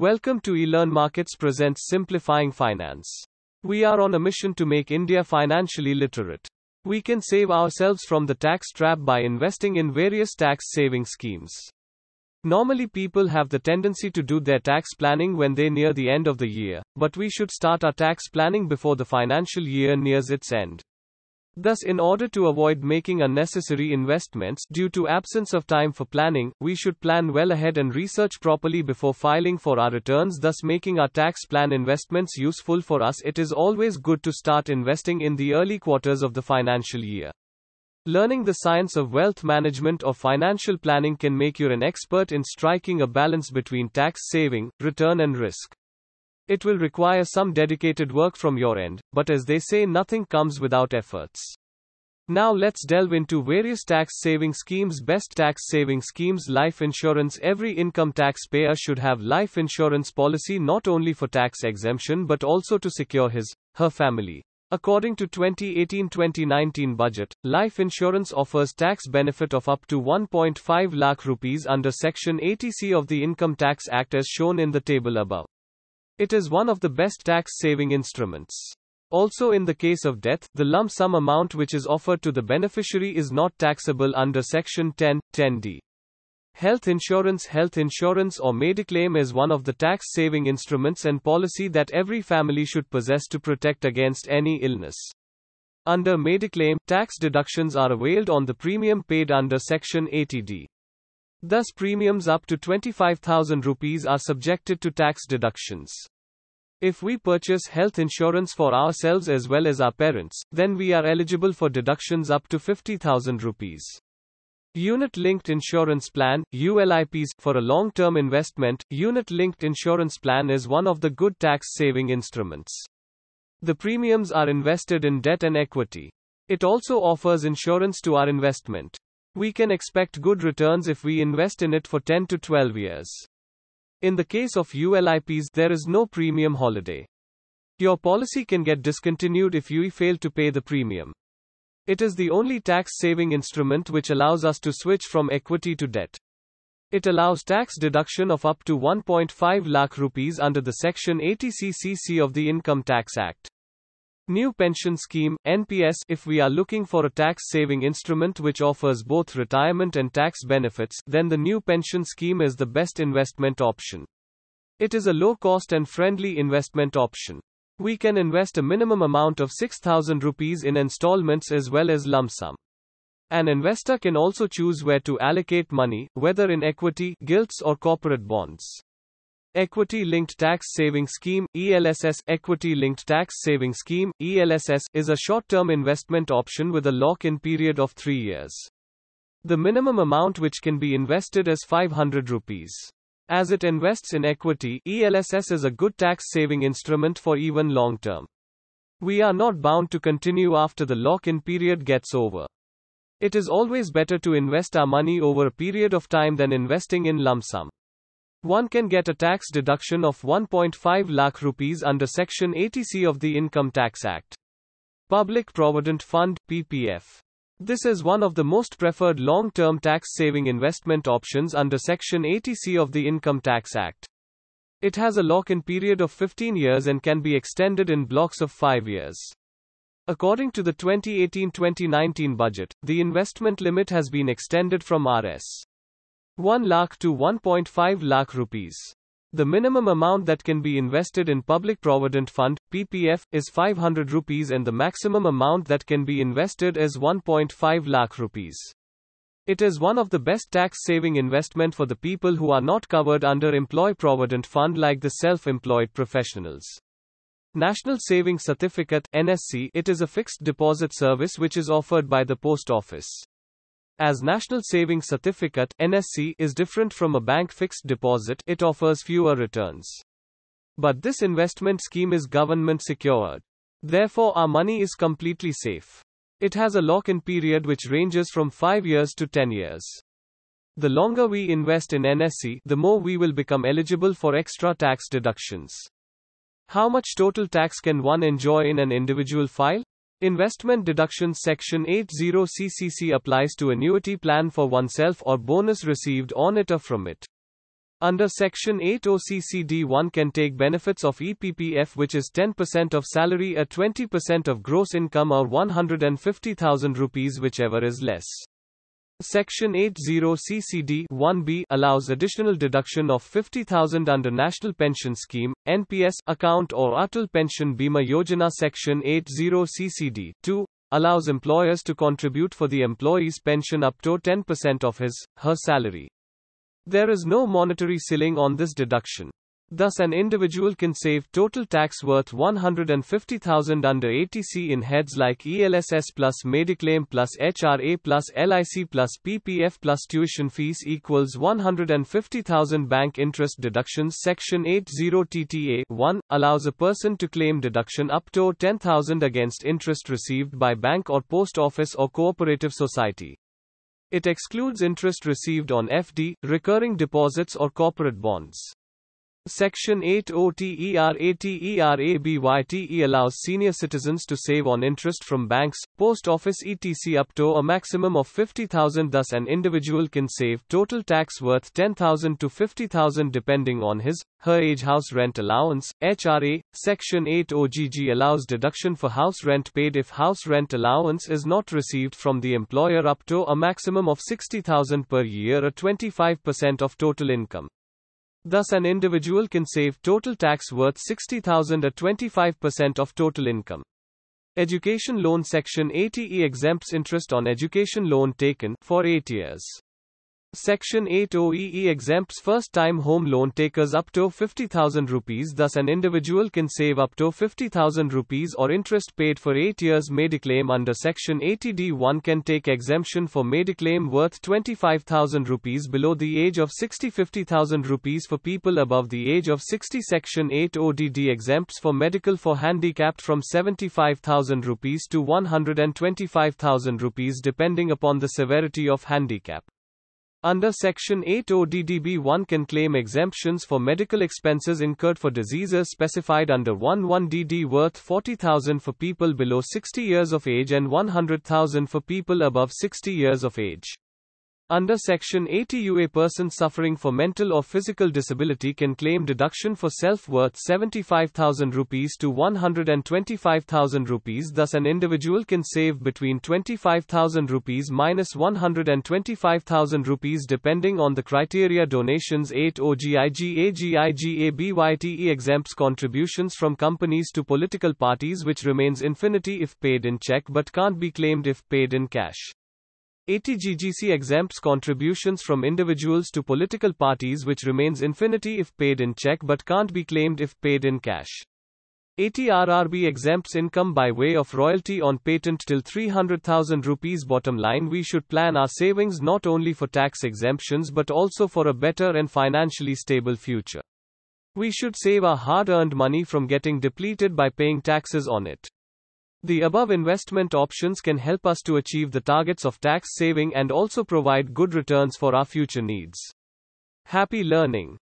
Welcome to eLearn Markets presents Simplifying Finance. We are on a mission to make India financially literate. We can save ourselves from the tax trap by investing in various tax saving schemes. Normally, people have the tendency to do their tax planning when they near the end of the year, but we should start our tax planning before the financial year nears its end. Thus, in order to avoid making unnecessary investments due to absence of time for planning, we should plan well ahead and research properly before filing for our returns, thus making our tax plan investments useful for us. It is always good to start investing in the early quarters of the financial year. Learning the science of wealth management or financial planning can make you an expert in striking a balance between tax saving, return, and risk. It will require some dedicated work from your end, but as they say, nothing comes without efforts. Now let's delve into various tax saving schemes. Best tax saving schemes Life insurance Every income taxpayer should have life insurance policy not only for tax exemption but also to secure his, her family. According to 2018-2019 budget, life insurance offers tax benefit of up to 1.5 lakh rupees under section 80C of the Income Tax Act as shown in the table above. It is one of the best tax saving instruments. Also in the case of death, the lump sum amount which is offered to the beneficiary is not taxable under section 10 10D. Health insurance Health insurance or Mediclaim is one of the tax saving instruments and policy that every family should possess to protect against any illness. Under Mediclaim, tax deductions are availed on the premium paid under Section 80D. Thus, premiums up to 25,000 rupees are subjected to tax deductions. If we purchase health insurance for ourselves as well as our parents, then we are eligible for deductions up to 50,000 rupees. Unit Linked Insurance Plan, ULIPs, for a long term investment, Unit Linked Insurance Plan is one of the good tax saving instruments. The premiums are invested in debt and equity. It also offers insurance to our investment. We can expect good returns if we invest in it for 10 to 12 years. In the case of ULIPs, there is no premium holiday. Your policy can get discontinued if you fail to pay the premium. It is the only tax saving instrument which allows us to switch from equity to debt. It allows tax deduction of up to 1.5 lakh rupees under the section 80CCC of the Income Tax Act. New Pension Scheme NPS If we are looking for a tax saving instrument which offers both retirement and tax benefits, then the new pension scheme is the best investment option. It is a low cost and friendly investment option. We can invest a minimum amount of 6000 rupees in installments as well as lump sum. An investor can also choose where to allocate money, whether in equity, gilts, or corporate bonds. Equity Linked Tax Saving Scheme ELSS Equity Linked Tax Saving Scheme ELSS is a short-term investment option with a lock-in period of 3 years. The minimum amount which can be invested is 500 rupees. As it invests in equity, ELSS is a good tax saving instrument for even long term. We are not bound to continue after the lock in period gets over. It is always better to invest our money over a period of time than investing in lump sum. One can get a tax deduction of 1.5 lakh rupees under Section 80C of the Income Tax Act. Public Provident Fund, PPF. This is one of the most preferred long term tax saving investment options under Section 80C of the Income Tax Act. It has a lock in period of 15 years and can be extended in blocks of 5 years. According to the 2018 2019 budget, the investment limit has been extended from Rs. 1 lakh to 1.5 lakh rupees. The minimum amount that can be invested in Public Provident Fund PPF is 500 rupees and the maximum amount that can be invested is 1.5 lakh rupees. It is one of the best tax saving investment for the people who are not covered under Employee Provident Fund like the self-employed professionals. National Saving Certificate NSC it is a fixed deposit service which is offered by the post office. As National Savings Certificate NSC is different from a bank fixed deposit, it offers fewer returns. But this investment scheme is government secured. Therefore, our money is completely safe. It has a lock in period which ranges from 5 years to 10 years. The longer we invest in NSC, the more we will become eligible for extra tax deductions. How much total tax can one enjoy in an individual file? Investment Deductions Section 80 CCC applies to annuity plan for oneself or bonus received on it or from it. Under Section 80 CCD, one can take benefits of EPPF which is 10% of salary at 20% of gross income or 150,000 rupees whichever is less. Section 80 CCD 1B allows additional deduction of 50,000 under National Pension Scheme, NPS, account or Atal Pension Bima Yojana Section 80 CCD 2 allows employers to contribute for the employee's pension up to 10% of his, her salary. There is no monetary ceiling on this deduction. Thus an individual can save total tax worth 150,000 under 80C in heads like ELSS plus Mediclaim plus HRA plus LIC plus PPF plus tuition fees equals 150,000 bank interest deductions section 80 TTA 1 allows a person to claim deduction up to 10,000 against interest received by bank or post office or cooperative society. It excludes interest received on FD, recurring deposits or corporate bonds. Section 80TTB allows senior citizens to save on interest from banks, post office etc. up to a maximum of 50,000 thus an individual can save total tax worth 10,000 to 50,000 depending on his, her age house rent allowance, HRA, Section 80GG allows deduction for house rent paid if house rent allowance is not received from the employer up to a maximum of 60,000 per year or 25% of total income. Thus an individual can save total tax worth 60,000 at 25% of total income. Education loan section 80E exempts interest on education loan taken for 8 years. Section 80EE exempts first-time home loan takers up to 50,000 rupees thus an individual can save up to 50,000 rupees or interest paid for 8 years Mediclaim under Section 80D one can take exemption for Mediclaim worth 25,000 rupees below the age of 60 50,000 rupees for people above the age of 60 Section 80DD exempts for medical for handicapped from 75,000 rupees to 125,000 rupees depending upon the severity of handicap. Under Section 80DDB one can claim exemptions for medical expenses incurred for diseases specified under 11DD worth 40,000 for people below 60 years of age and 100,000 for people above 60 years of age. Under Section 80U, a person suffering for mental or physical disability can claim deduction for self-worth 75,000 rupees to 125,000 rupees. Thus, an individual can save between 25,000 rupees minus 125,000 rupees depending on the criteria. Donations 80GGB exempts contributions from companies to political parties, which remains infinity if paid in check but can't be claimed if paid in cash. 80GGC exempts contributions from individuals to political parties which remains infinity if paid in check but can't be claimed if paid in cash. 80RRB exempts income by way of royalty on patent till 300,000 rupees bottom line we should plan our savings not only for tax exemptions but also for a better and financially stable future. We should save our hard-earned money from getting depleted by paying taxes on it. The above investment options can help us to achieve the targets of tax saving and also provide good returns for our future needs. Happy learning.